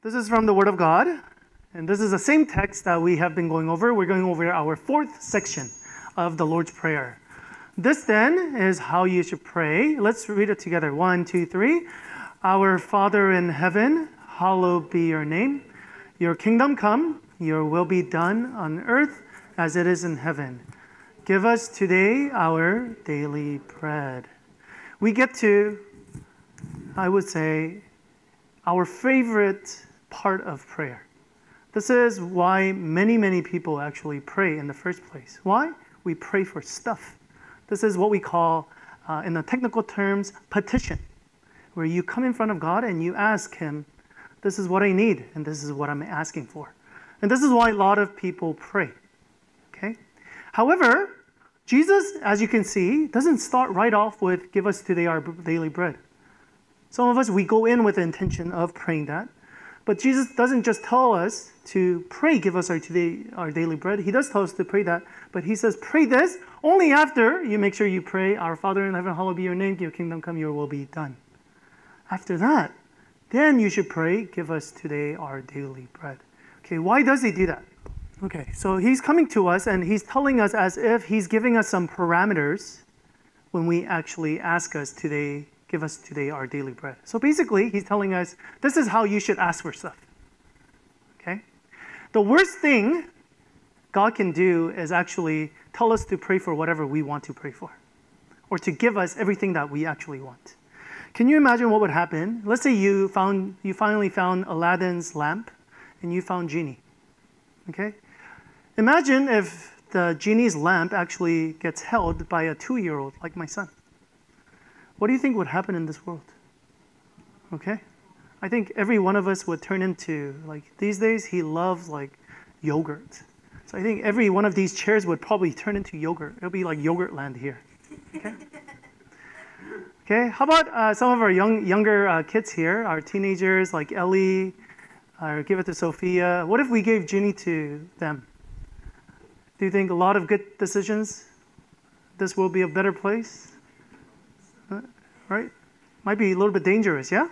This is from the Word of God, and this is the same text that we have been going over. We're going over our fourth section of the Lord's Prayer. This then is how you should pray. Let's read it together. One, two, three. Our Father in heaven, hallowed be your name. Your kingdom come, your will be done on earth as it is in heaven. Give us today our daily bread. We get to, I would say, our favorite part of prayer. This is why many, many people actually pray in the first place. Why? We pray for stuff. This is what we call, uh, in the technical terms, petition, where you come in front of God and you ask Him, This is what I need, and this is what I'm asking for. And this is why a lot of people pray. Okay? However, Jesus, as you can see, doesn't start right off with, Give us today our daily bread. Some of us, we go in with the intention of praying that. But Jesus doesn't just tell us to pray, give us our, today, our daily bread. He does tell us to pray that. But he says, pray this only after you make sure you pray, Our Father in heaven, hallowed be your name, your kingdom come, your will be done. After that, then you should pray, give us today our daily bread. Okay, why does he do that? Okay, so he's coming to us and he's telling us as if he's giving us some parameters when we actually ask us today give us today our daily bread. So basically, he's telling us this is how you should ask for stuff. Okay? The worst thing God can do is actually tell us to pray for whatever we want to pray for, or to give us everything that we actually want. Can you imagine what would happen? Let's say you found you finally found Aladdin's lamp and you found genie. Okay? Imagine if the genie's lamp actually gets held by a two-year-old like my son. What do you think would happen in this world? Okay? I think every one of us would turn into, like, these days he loves, like, yogurt. So I think every one of these chairs would probably turn into yogurt. It'll be like yogurt land here. Okay? Okay, how about uh, some of our young, younger uh, kids here, our teenagers like Ellie, or give it to Sophia. What if we gave Ginny to them? Do you think a lot of good decisions? This will be a better place? Right? Might be a little bit dangerous, yeah?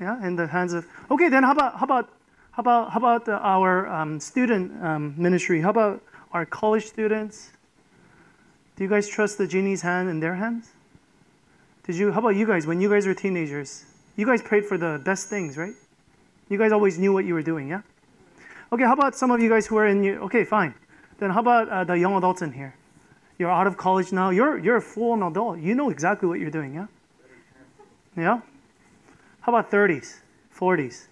Yeah, in the hands of. Okay, then how about how about how about how about our um, student um, ministry? How about our college students? Do you guys trust the genie's hand in their hands? Did you? How about you guys? When you guys were teenagers, you guys prayed for the best things, right? You guys always knew what you were doing, yeah? Okay, how about some of you guys who are in? Okay, fine. Then how about uh, the young adults in here? You're out of college now. You're you're a full adult. You know exactly what you're doing, yeah? Yeah? How about 30s, 40s?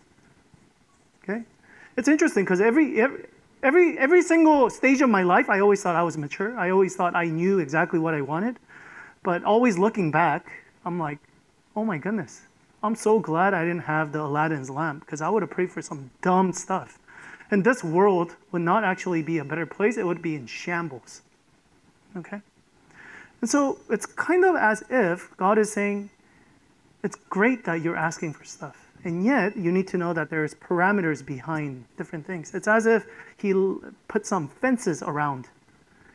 Okay? It's interesting because every, every, every, every single stage of my life, I always thought I was mature. I always thought I knew exactly what I wanted. But always looking back, I'm like, oh my goodness, I'm so glad I didn't have the Aladdin's lamp because I would have prayed for some dumb stuff. And this world would not actually be a better place, it would be in shambles. Okay? And so it's kind of as if God is saying, it's great that you're asking for stuff. And yet, you need to know that there's parameters behind different things. It's as if he put some fences around,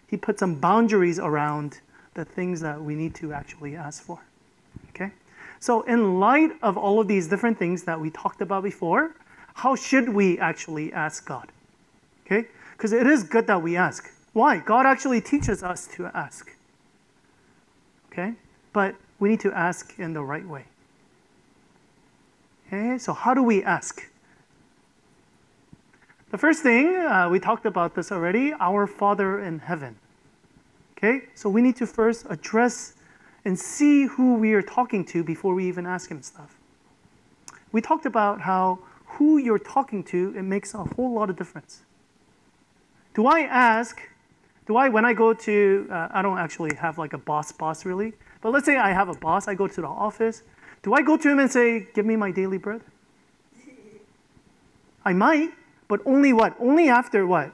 he put some boundaries around the things that we need to actually ask for. Okay? So, in light of all of these different things that we talked about before, how should we actually ask God? Okay? Because it is good that we ask. Why? God actually teaches us to ask. Okay? But we need to ask in the right way. Okay, so how do we ask? The first thing, uh, we talked about this already, our Father in heaven. Okay, so we need to first address and see who we are talking to before we even ask Him stuff. We talked about how who you're talking to, it makes a whole lot of difference. Do I ask, do I, when I go to, uh, I don't actually have like a boss boss really, but let's say I have a boss, I go to the office, do I go to him and say, Give me my daily bread? I might, but only what? Only after what?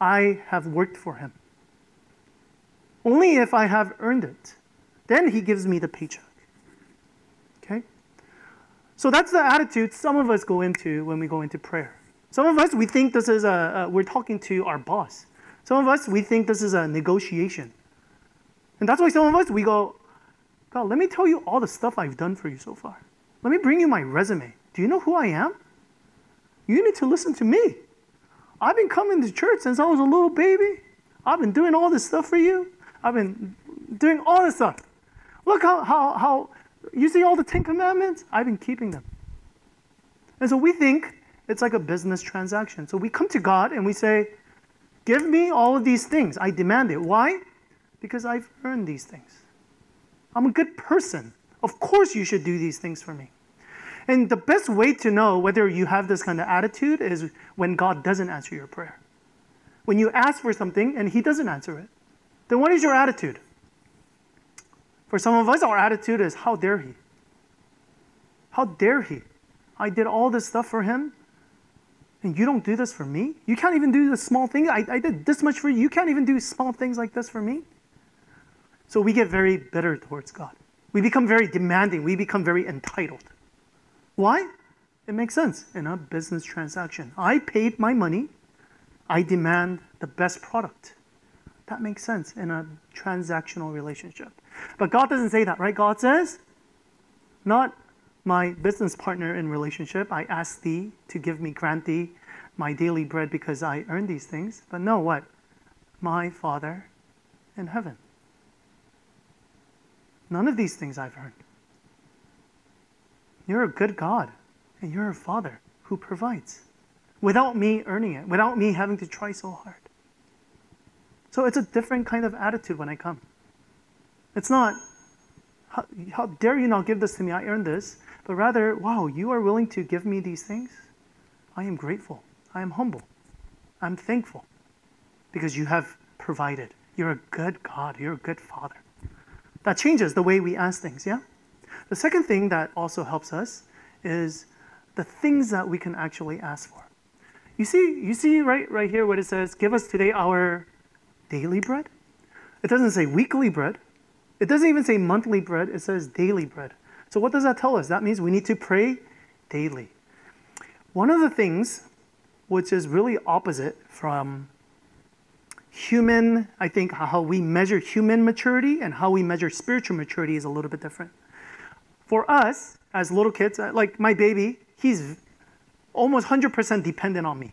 I have worked for him. Only if I have earned it. Then he gives me the paycheck. Okay? So that's the attitude some of us go into when we go into prayer. Some of us, we think this is a, a we're talking to our boss. Some of us, we think this is a negotiation. And that's why some of us, we go, God, let me tell you all the stuff I've done for you so far. Let me bring you my resume. Do you know who I am? You need to listen to me. I've been coming to church since I was a little baby. I've been doing all this stuff for you. I've been doing all this stuff. Look how, how, how you see all the Ten Commandments? I've been keeping them. And so we think it's like a business transaction. So we come to God and we say, Give me all of these things. I demand it. Why? Because I've earned these things. I'm a good person. Of course, you should do these things for me. And the best way to know whether you have this kind of attitude is when God doesn't answer your prayer. When you ask for something and He doesn't answer it, then what is your attitude? For some of us, our attitude is, How dare He? How dare He? I did all this stuff for Him, and you don't do this for me? You can't even do the small thing. I, I did this much for you. You can't even do small things like this for me? So we get very bitter towards God. We become very demanding. We become very entitled. Why? It makes sense in a business transaction. I paid my money, I demand the best product. That makes sense in a transactional relationship. But God doesn't say that, right? God says, not my business partner in relationship, I ask thee to give me, grant thee my daily bread because I earn these things. But no, what? My Father in heaven. None of these things I've earned. You're a good God, and you're a Father who provides without me earning it, without me having to try so hard. So it's a different kind of attitude when I come. It's not, how, how, dare you not give this to me? I earned this. But rather, wow, you are willing to give me these things? I am grateful. I am humble. I'm thankful because you have provided. You're a good God. You're a good Father. That changes the way we ask things, yeah? The second thing that also helps us is the things that we can actually ask for. You see, you see right, right here what it says, give us today our daily bread? It doesn't say weekly bread. It doesn't even say monthly bread. It says daily bread. So what does that tell us? That means we need to pray daily. One of the things which is really opposite from human, I think how we measure human maturity and how we measure spiritual maturity is a little bit different. For us, as little kids, uh, like my baby, he's almost 100% dependent on me.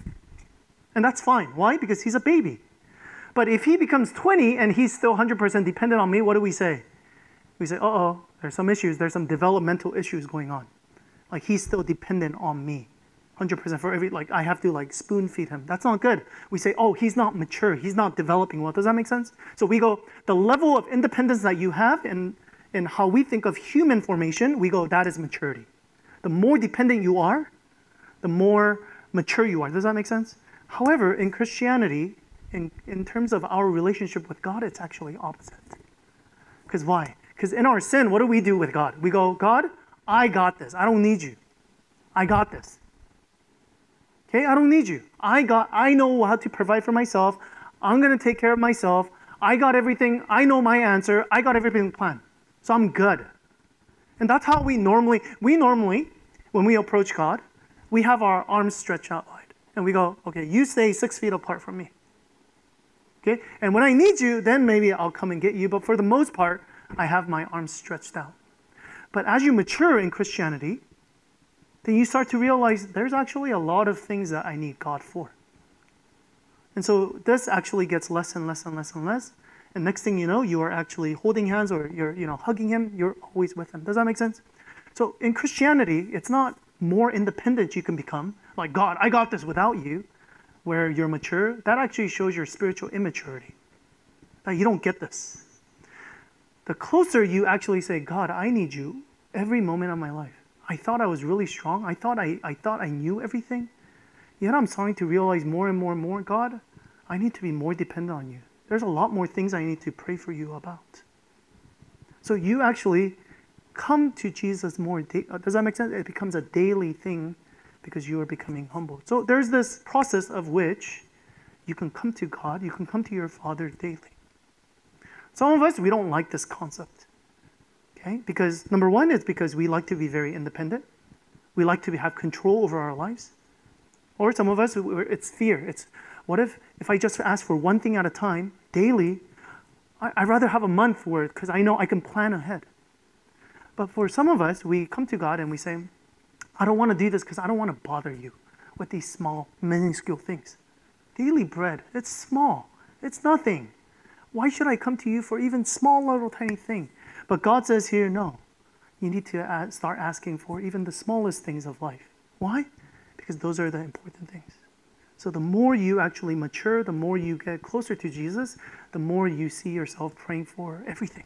And that's fine. Why? Because he's a baby. But if he becomes 20 and he's still 100% dependent on me, what do we say? We say, uh oh, there's some issues, there's some developmental issues going on. Like he's still dependent on me. 100% for every, like I have to like spoon feed him. That's not good. We say, oh, he's not mature, he's not developing well. Does that make sense? So we go, the level of independence that you have and in how we think of human formation, we go, that is maturity. The more dependent you are, the more mature you are. Does that make sense? However, in Christianity, in, in terms of our relationship with God, it's actually opposite. Because why? Because in our sin, what do we do with God? We go, God, I got this. I don't need you. I got this. Okay, I don't need you. I got I know how to provide for myself. I'm to take care of myself. I got everything. I know my answer. I got everything planned. So I'm good. And that's how we normally, we normally, when we approach God, we have our arms stretched out wide. And we go, okay, you stay six feet apart from me. Okay? And when I need you, then maybe I'll come and get you. But for the most part, I have my arms stretched out. But as you mature in Christianity, then you start to realize there's actually a lot of things that I need God for. And so this actually gets less and less and less and less and next thing you know, you are actually holding hands or you're, you know, hugging him. You're always with him. Does that make sense? So in Christianity, it's not more independent you can become, like God, I got this without you, where you're mature. That actually shows your spiritual immaturity. That you don't get this. The closer you actually say, God, I need you every moment of my life. I thought I was really strong. I thought I, I thought I knew everything. Yet I'm starting to realize more and more and more, God, I need to be more dependent on you there's a lot more things I need to pray for you about. So you actually come to Jesus more. Uh, does that make sense? It becomes a daily thing because you are becoming humble. So there's this process of which you can come to God, you can come to your Father daily. Some of us, we don't like this concept. Okay? Because number one, is because we like to be very independent. We like to have control over our lives. Or some of us, it's fear. It's what if, if I just ask for one thing at a time, daily? I, would rather have a month worth because I know I can plan ahead. But for some of us, we come to God and we say, I don't want to do this because I don't want to bother you. with these small, minuscule things. Daily bread, it's small, it's nothing. Why should I come to you for even small, little, tiny thing? But God says here, no. You need to uh, start asking for even the smallest things of life. Why? Because those are the important things. So the more you actually mature, the more you get closer to Jesus, the more you see yourself praying for everything.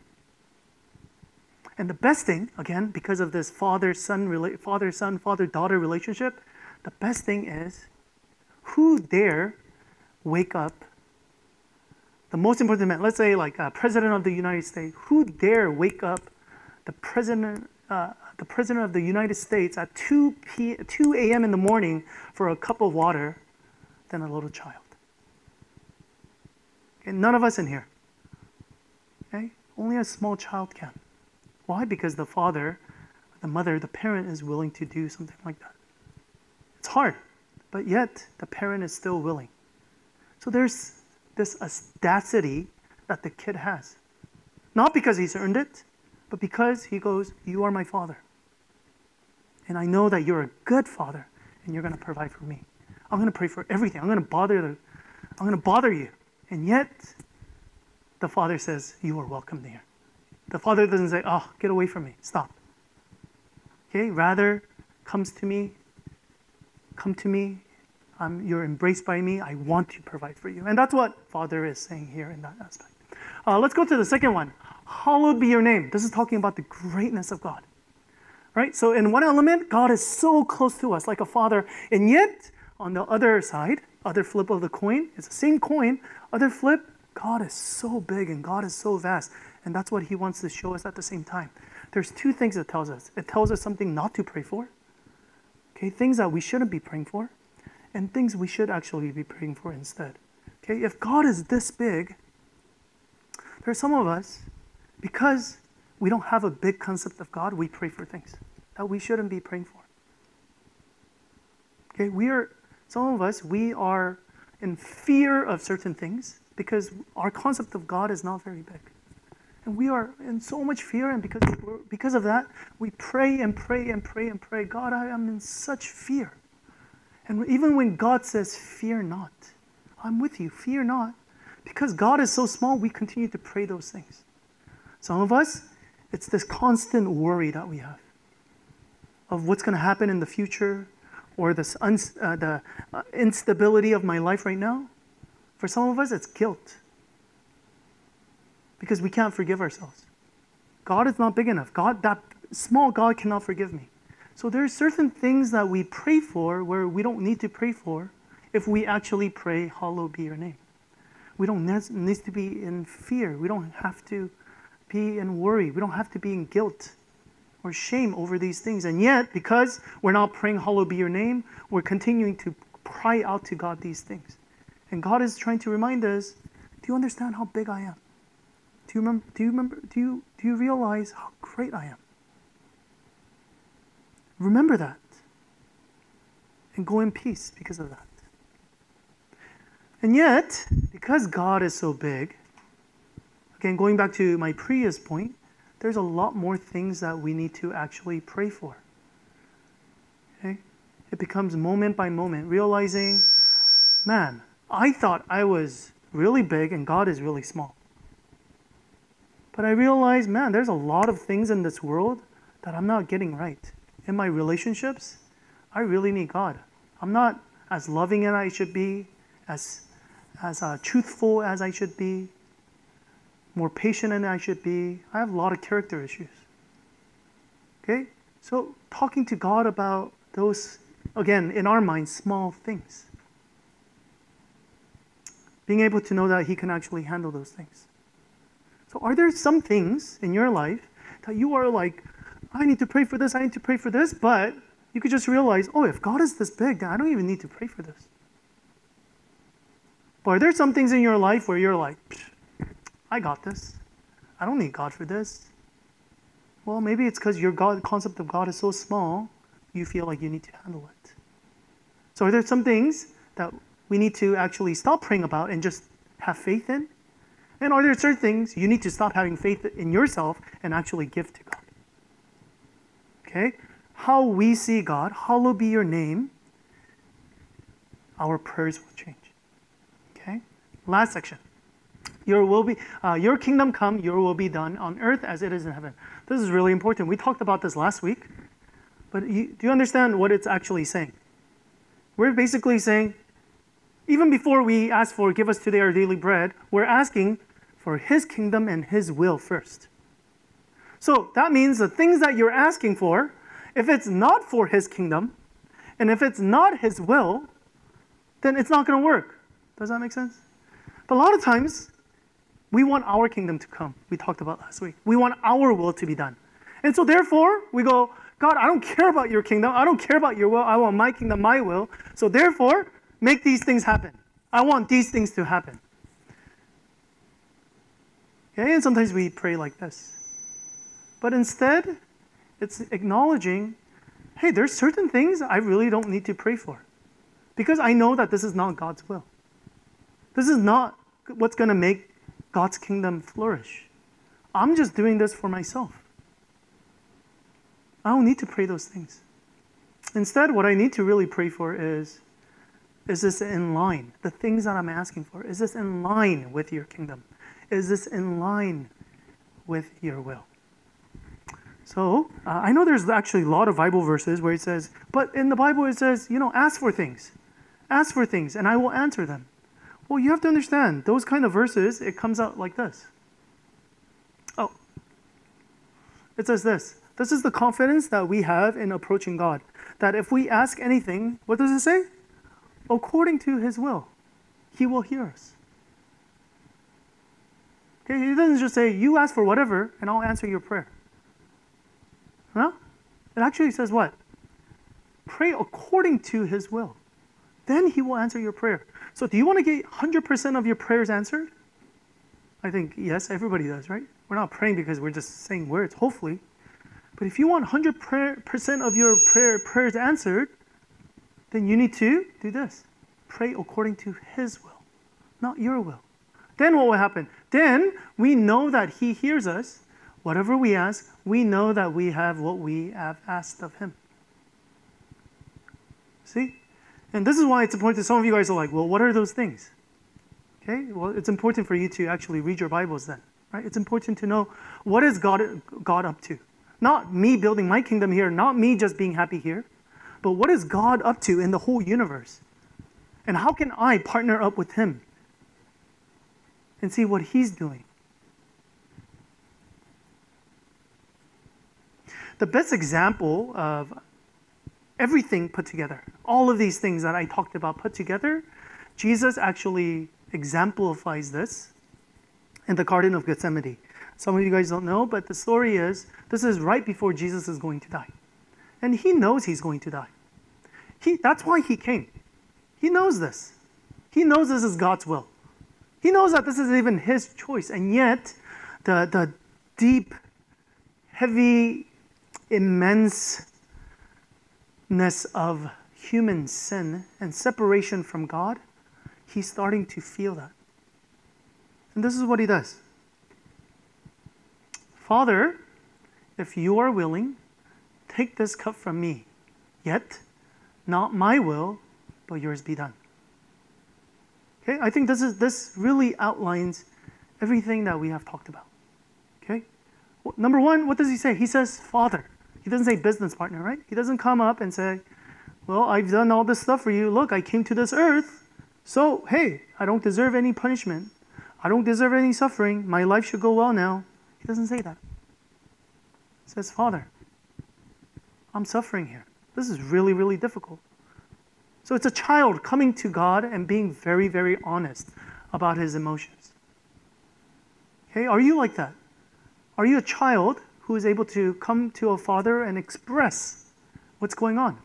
And the best thing, again, because of this father son, father son, father daughter relationship, the best thing is who dare wake up the most important man, let's say like a president of the United States, who dare wake up the president, uh, the president of the United States at 2 p 2 a.m. in the morning for a cup of water than a little child? Okay, none of us in here. Okay, only a small child can. Why? Because the father, the mother, the parent is willing to do something like that. It's hard, but yet the parent is still willing. So there's this audacity that the kid has. Not because he's earned it, but because he goes, You are my father. And I know that you're a good father and you're going to provide for me. I'm going to pray for everything. I'm going to bother the, I'm going to bother you. And yet, the father says, You are welcome there. The father doesn't say, Oh, get away from me. Stop. Okay, rather comes to me, come to me, um, you're embraced by me. I want to provide for you. And that's what Father is saying here in that aspect. Uh, let's go to the second one. Hallowed be your name. This is talking about the greatness of God. Right? So, in one element, God is so close to us, like a father. And yet, on the other side, other flip of the coin, it's the same coin. Other flip, God is so big and God is so vast. And that's what He wants to show us at the same time. There's two things it tells us it tells us something not to pray for, okay, things that we shouldn't be praying for and things we should actually be praying for instead. Okay, if God is this big, there are some of us, because we don't have a big concept of God, we pray for things that we shouldn't be praying for. Okay, we are, some of us, we are in fear of certain things because our concept of God is not very big. And we are in so much fear, and because, because of that, we pray and pray and pray and pray. God, I am in such fear. And even when God says, Fear not, I'm with you, fear not. Because God is so small, we continue to pray those things. Some of us, it's this constant worry that we have of what's going to happen in the future or this uh, the uh, instability of my life right now. For some of us, it's guilt because we can't forgive ourselves. God is not big enough. God, that small God cannot forgive me. So there are certain things that we pray for where we don't need to pray for if we actually pray, Hallowed be your name. We don't need to be in fear. We don't have to be in worry. We don't have to be in guilt or shame over these things. And yet, because we're not praying, Hallowed be your name, we're continuing to cry out to God these things. And God is trying to remind us do you understand how big I am? Do you remember? Do you remember? Do you, do you realize how great I am? Remember that. And go in peace because of that. And yet, because God is so big, again, going back to my previous point, there's a lot more things that we need to actually pray for. Okay? It becomes moment by moment, realizing, man, I thought I was really big and God is really small. But I realized, man, there's a lot of things in this world that I'm not getting right in my relationships, I really need God. I'm not as loving as I should be, as, as uh, truthful as I should be, more patient than I should be. I have a lot of character issues. Okay? So, talking to God about those, again, in our minds, small things. Being able to know that He can actually handle those things. So, are there some things in your life that you are like, I need to pray for this, I need to pray for this, but you could just realize, oh, if God is this big, then I don't even need to pray for this. But are there some things in your life where you're like, I got this. I don't need God for this. Well, maybe it's because your God concept of God is so small, you feel like you need to handle it. So are there some things that we need to actually stop praying about and just have faith in? And are there certain things you need to stop having faith in yourself and actually give to God? Okay? How we see God, hallowed be your name, our prayers will change. Okay? Last section. Your will be, uh, your kingdom come, your will be done on earth as it is in heaven. This is really important. We talked about this last week, but you, do you understand what it's actually saying? We're basically saying, even before we ask for give us today our daily bread, we're asking for his kingdom and his will first. So that means the things that you're asking for, if it's not for his kingdom, and if it's not his will, then it's not going to work. Does that make sense? But a lot of times, we want our kingdom to come. We talked about last week. We want our will to be done. And so, therefore, we go, God, I don't care about your kingdom. I don't care about your will. I want my kingdom, my will. So, therefore, make these things happen. I want these things to happen. Okay, and sometimes we pray like this. But instead, it's acknowledging hey, there's certain things I really don't need to pray for because I know that this is not God's will. This is not what's going to make God's kingdom flourish. I'm just doing this for myself. I don't need to pray those things. Instead, what I need to really pray for is is this in line? The things that I'm asking for, is this in line with your kingdom? Is this in line with your will? So uh, I know there's actually a lot of Bible verses where it says, but in the Bible it says, you know, ask for things. Ask for things and I will answer them. Well, you have to understand, those kind of verses, it comes out like this. Oh, it says this. This is the confidence that we have in approaching God. That if we ask anything, what does it say? According to his will, he will hear us. Okay, he doesn't just say, you ask for whatever and I'll answer your prayer. Huh? It actually says what? Pray according to his will. Then he will answer your prayer. So, do you want to get 100% of your prayers answered? I think, yes, everybody does, right? We're not praying because we're just saying words, hopefully. But if you want 100% of your prayer, prayers answered, then you need to do this pray according to his will, not your will. Then what will happen? Then we know that he hears us Whatever we ask, we know that we have what we have asked of Him. See? And this is why it's important. Some of you guys are like, well, what are those things? Okay? Well, it's important for you to actually read your Bibles then. Right? It's important to know what is God, God up to. Not me building my kingdom here, not me just being happy here, but what is God up to in the whole universe? And how can I partner up with Him and see what He's doing? The best example of everything put together, all of these things that I talked about put together, Jesus actually exemplifies this in the Garden of Gethsemane. Some of you guys don't know, but the story is this is right before Jesus is going to die. And he knows he's going to die. He, that's why he came. He knows this. He knows this is God's will. He knows that this is even his choice. And yet, the, the deep, heavy immenseness of human sin and separation from God, he's starting to feel that. And this is what he does Father, if you are willing, take this cup from me. Yet, not my will, but yours be done. Okay, I think this is this really outlines everything that we have talked about. Okay? Number one, what does he say? He says, Father. He doesn't say business partner, right? He doesn't come up and say, Well, I've done all this stuff for you. Look, I came to this earth. So, hey, I don't deserve any punishment. I don't deserve any suffering. My life should go well now. He doesn't say that. He says, Father, I'm suffering here. This is really, really difficult. So it's a child coming to God and being very, very honest about his emotions. Okay, are you like that? Are you a child who is able to come to a father and express what's going on.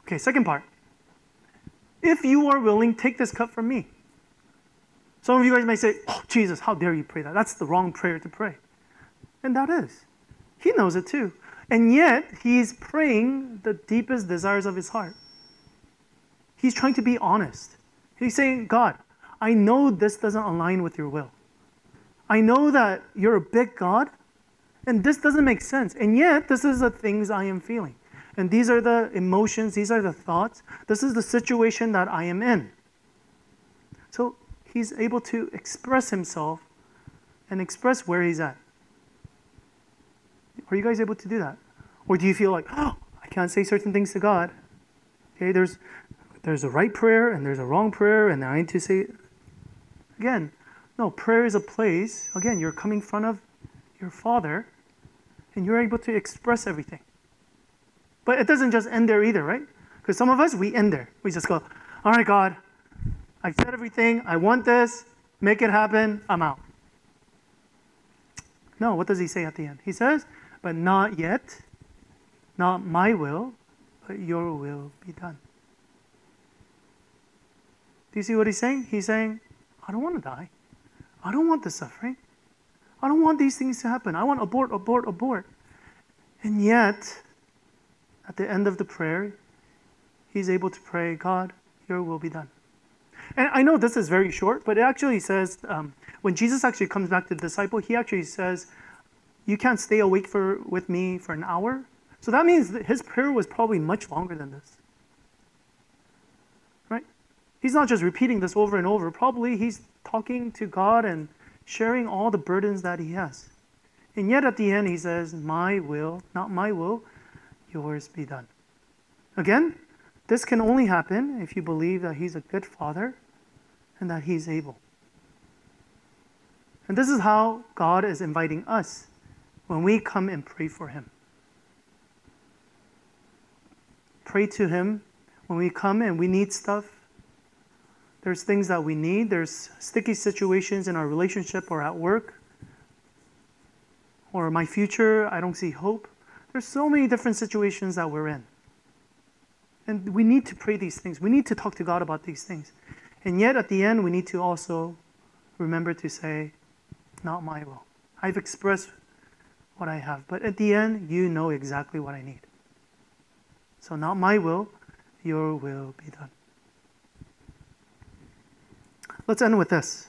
Okay, second part. If you are willing, take this cup from me. Some of you guys may say, Oh, Jesus, how dare you pray that? That's the wrong prayer to pray. And that is. He knows it too. And yet, he's praying the deepest desires of his heart. He's trying to be honest. He's saying, God, I know this doesn't align with your will. I know that you're a big God, and this doesn't make sense. And yet, this is the things I am feeling. And these are the emotions, these are the thoughts. This is the situation that I am in. So he's able to express himself and express where he's at. Are you guys able to do that? Or do you feel like, oh, I can't say certain things to God? Okay, there's there's a right prayer and there's a wrong prayer, and I need to say again, no, prayer is a place, again, you're coming in front of your father and you're able to express everything. But it doesn't just end there either, right? Because some of us, we end there. We just go, all right, God, I've said everything. I want this. Make it happen. I'm out. No, what does he say at the end? He says, but not yet, not my will, but your will be done. Do you see what he's saying? He's saying, I don't want to die. I don't want the suffering. I don't want these things to happen. I want abort, abort, abort. And yet, at the end of the prayer, he's able to pray, God, your will be done. And I know this is very short, but it actually says, um, when Jesus actually comes back to the disciple, he actually says, You can't stay awake for, with me for an hour. So that means that his prayer was probably much longer than this. He's not just repeating this over and over. Probably he's talking to God and sharing all the burdens that he has. And yet at the end, he says, My will, not my will, yours be done. Again, this can only happen if you believe that he's a good father and that he's able. And this is how God is inviting us when we come and pray for him. Pray to him when we come and we need stuff there's things that we need. There's sticky situations in our relationship or at work or my future. I don't see hope. There's so many different situations that we're in. And we need to pray these things. We need to talk to God about these things. And yet, at the end, we need to also remember to say, Not my will. I've expressed what I have. But at the end, you know exactly what I need. So, not my will, your will be done. Let's end with this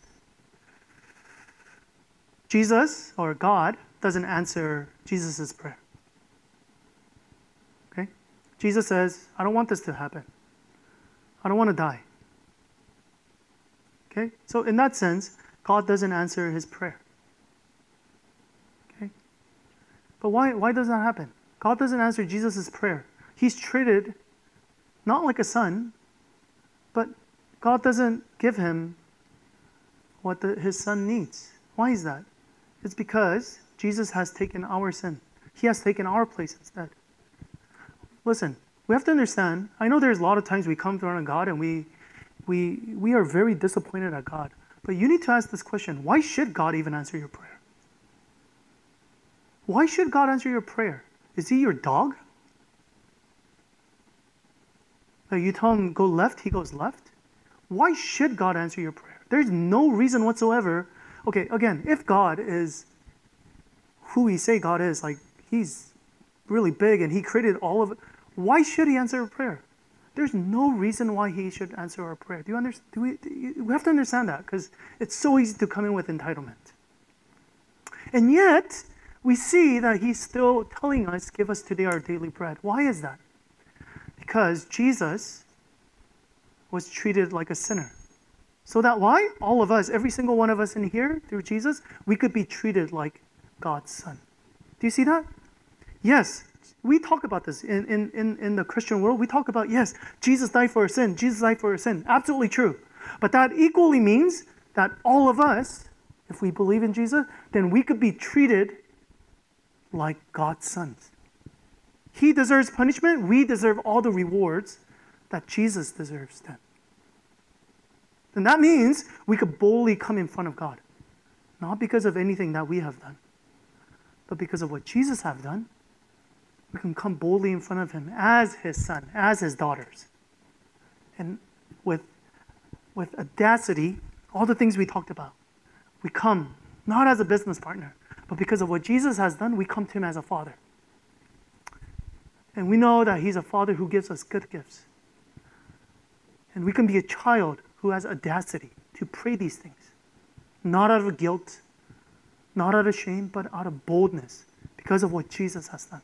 Jesus or God doesn't answer Jesus' prayer. Okay? Jesus says, I don't want this to happen. I don't want to die. Okay? So, in that sense, God doesn't answer his prayer. Okay? But why, why does that happen? God doesn't answer Jesus' prayer. He's treated not like a son, but God doesn't give him what the, his son needs. Why is that? It's because Jesus has taken our sin. He has taken our place instead. Listen, we have to understand. I know there's a lot of times we come to God and we, we, we are very disappointed at God. But you need to ask this question why should God even answer your prayer? Why should God answer your prayer? Is he your dog? You tell him go left, he goes left? Why should God answer your prayer? There's no reason whatsoever. Okay, again, if God is who we say God is, like he's really big and he created all of it, why should he answer a prayer? There's no reason why he should answer our prayer. Do you understand? Do we, do we have to understand that because it's so easy to come in with entitlement. And yet, we see that he's still telling us, Give us today our daily bread. Why is that? Because Jesus was treated like a sinner. So that why? All of us, every single one of us in here, through Jesus, we could be treated like God's son. Do you see that? Yes, we talk about this in, in, in, in the Christian world. We talk about, yes, Jesus died for our sin. Jesus died for our sin. Absolutely true. But that equally means that all of us, if we believe in Jesus, then we could be treated like God's sons. He deserves punishment. We deserve all the rewards that Jesus deserves then. And that means we could boldly come in front of God. Not because of anything that we have done, but because of what Jesus have done. We can come boldly in front of him as his son, as his daughters. And with, with audacity, all the things we talked about. We come not as a business partner, but because of what Jesus has done, we come to him as a father. And we know that he's a father who gives us good gifts. And we can be a child who has audacity to pray these things, not out of guilt, not out of shame, but out of boldness because of what Jesus has done.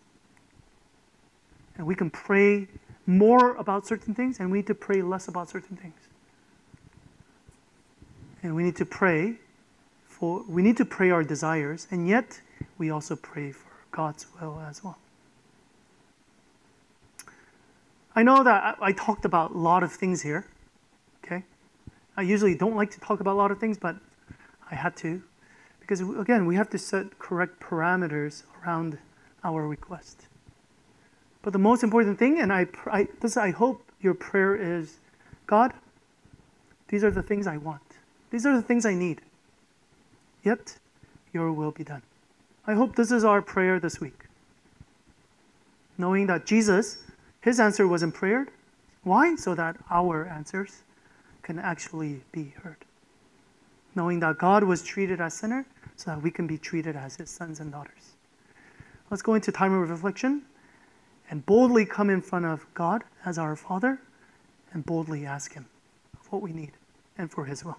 And we can pray more about certain things, and we need to pray less about certain things. And we need to pray for, we need to pray our desires, and yet we also pray for God's will as well. I know that I, talked about a lot of things here? I usually don't like to talk about a lot of things, but I had to. Because again, we have to set correct parameters around our request. But the most important thing, and I, I, this, I hope your prayer is God, these are the things I want. These are the things I need. Yet, your will be done. I hope this is our prayer this week. Knowing that Jesus, his answer was in prayer. Why? So that our answers can actually be heard. Knowing that God was treated as sinner, so that we can be treated as his sons and daughters. Let's go into time of reflection and boldly come in front of God as our Father and boldly ask him what we need and for his will.